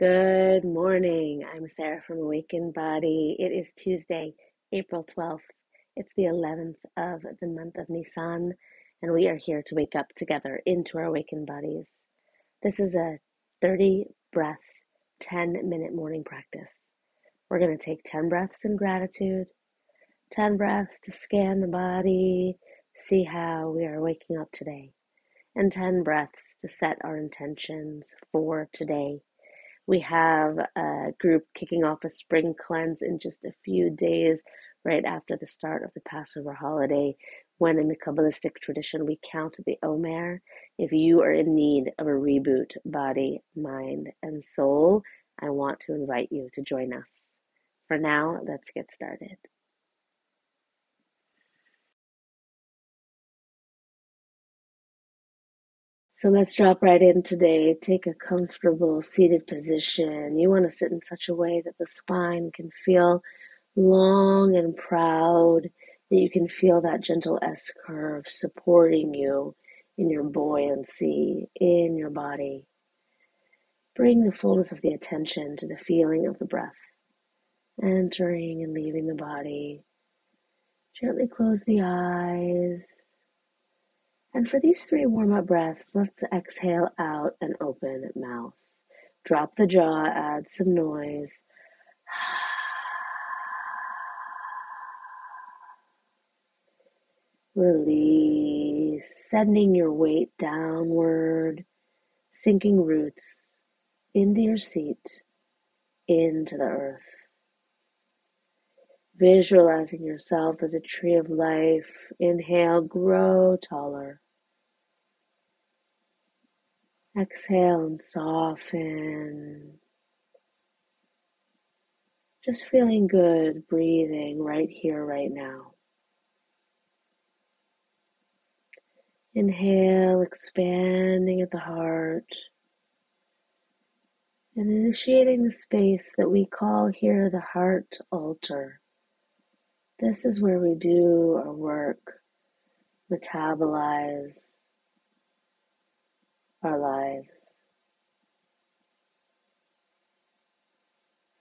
Good morning. I'm Sarah from Awakened Body. It is Tuesday, April 12th. It's the 11th of the month of Nisan, and we are here to wake up together into our awakened bodies. This is a 30 breath, 10 minute morning practice. We're going to take 10 breaths in gratitude, 10 breaths to scan the body, see how we are waking up today, and 10 breaths to set our intentions for today we have a group kicking off a spring cleanse in just a few days, right after the start of the Passover holiday, when in the Kabbalistic tradition we count the Omer. If you are in need of a reboot, body, mind, and soul, I want to invite you to join us. For now, let's get started. So let's drop right in today. Take a comfortable seated position. You want to sit in such a way that the spine can feel long and proud, that you can feel that gentle S curve supporting you in your buoyancy, in your body. Bring the fullness of the attention to the feeling of the breath, entering and leaving the body. Gently close the eyes. And for these three warm up breaths, let's exhale out and open mouth. Drop the jaw, add some noise. Release, sending your weight downward, sinking roots into your seat, into the earth. Visualizing yourself as a tree of life. Inhale, grow taller. Exhale and soften. Just feeling good, breathing right here, right now. Inhale, expanding at the heart and initiating the space that we call here the heart altar. This is where we do our work, metabolize our lives.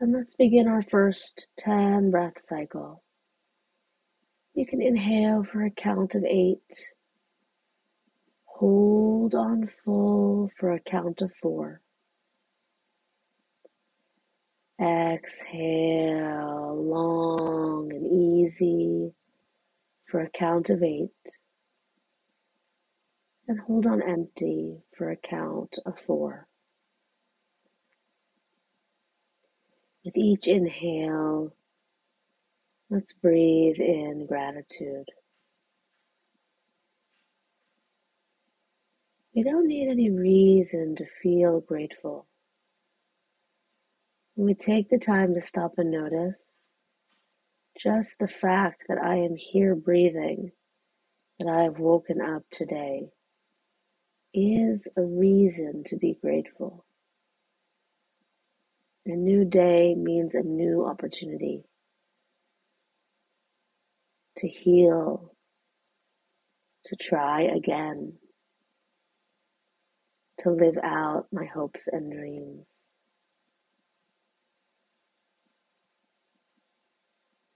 And let's begin our first 10 breath cycle. You can inhale for a count of eight, hold on full for a count of four. Exhale long and easy for a count of eight. And hold on empty for a count of four. With each inhale, let's breathe in gratitude. We don't need any reason to feel grateful. We take the time to stop and notice, just the fact that I am here breathing, that I have woken up today, is a reason to be grateful. A new day means a new opportunity to heal, to try again, to live out my hopes and dreams.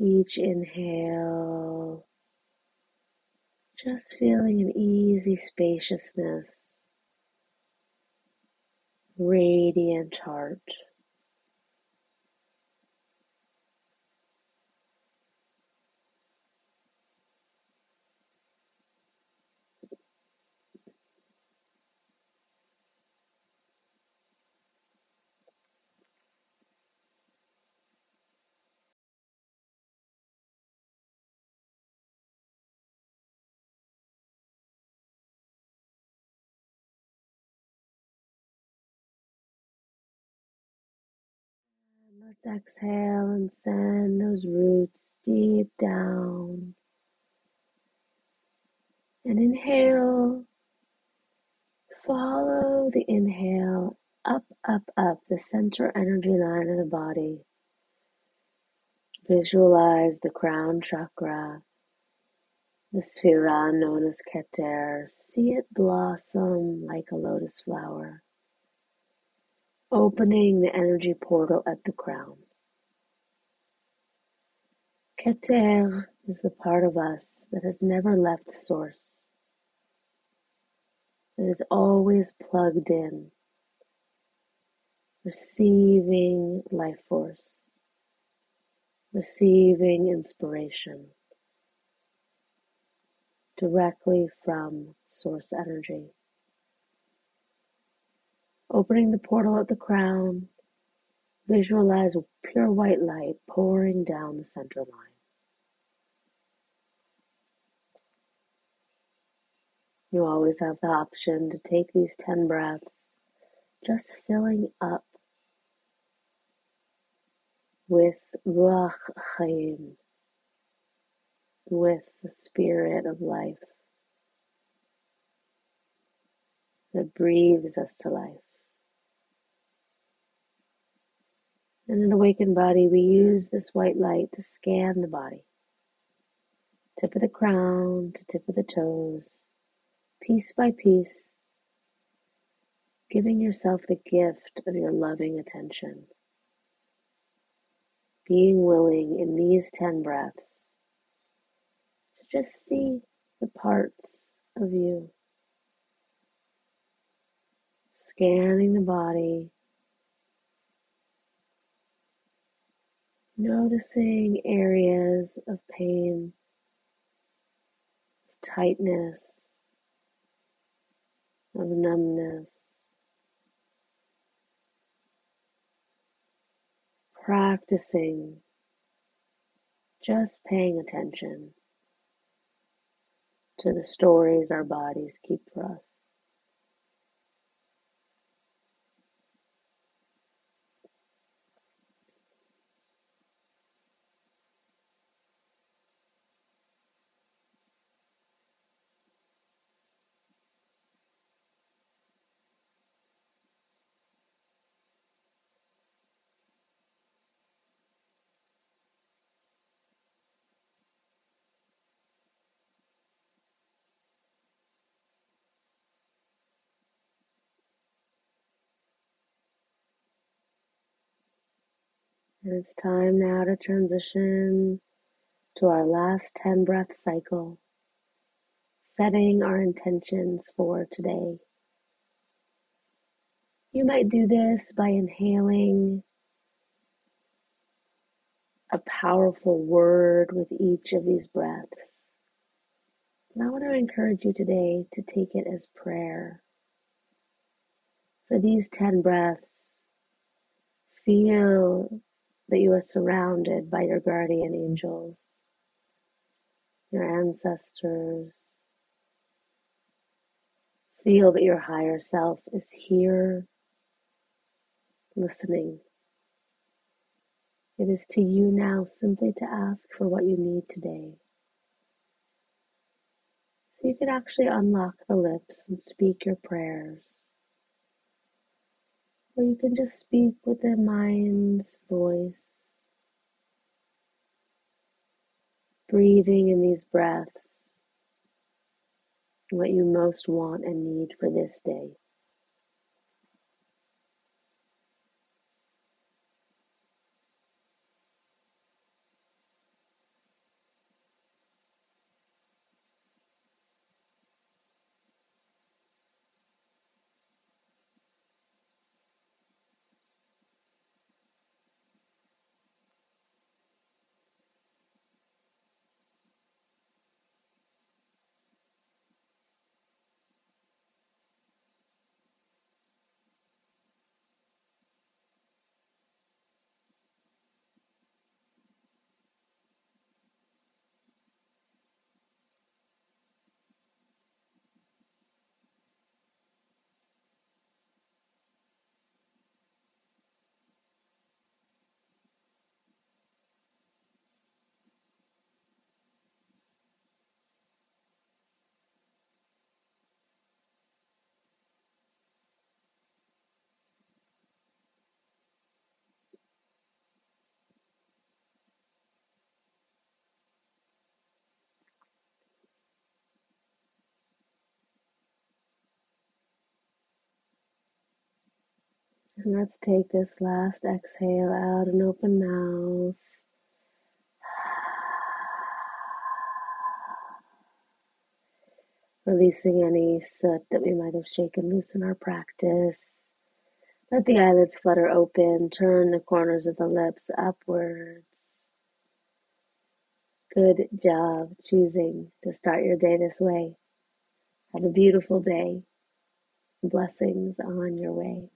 Each inhale, just feeling an easy spaciousness, radiant heart. Let's exhale and send those roots deep down. And inhale, follow the inhale up, up, up the center energy line of the body. Visualize the crown chakra, the sefira known as Keter. See it blossom like a lotus flower. Opening the energy portal at the crown. Keter is the part of us that has never left source, that is always plugged in, receiving life force, receiving inspiration directly from source energy. Opening the portal at the crown, visualize pure white light pouring down the center line. You always have the option to take these 10 breaths, just filling up with Ruach Chaim, with the spirit of life that breathes us to life. In an awakened body, we use this white light to scan the body, tip of the crown to tip of the toes, piece by piece, giving yourself the gift of your loving attention. Being willing in these 10 breaths to just see the parts of you, scanning the body, noticing areas of pain, of tightness, of numbness, practicing just paying attention to the stories our bodies keep for us. And it's time now to transition to our last 10 breath cycle, setting our intentions for today. You might do this by inhaling a powerful word with each of these breaths. And I want to encourage you today to take it as prayer. For these 10 breaths, feel that you are surrounded by your guardian angels, your ancestors. Feel that your higher self is here listening. It is to you now simply to ask for what you need today. So you can actually unlock the lips and speak your prayers. Or you can just speak with the mind's voice, breathing in these breaths, what you most want and need for this day. And let's take this last exhale out and open mouth. Releasing any soot that we might have shaken loose in our practice. Let the eyelids flutter open. Turn the corners of the lips upwards. Good job choosing to start your day this way. Have a beautiful day. Blessings on your way.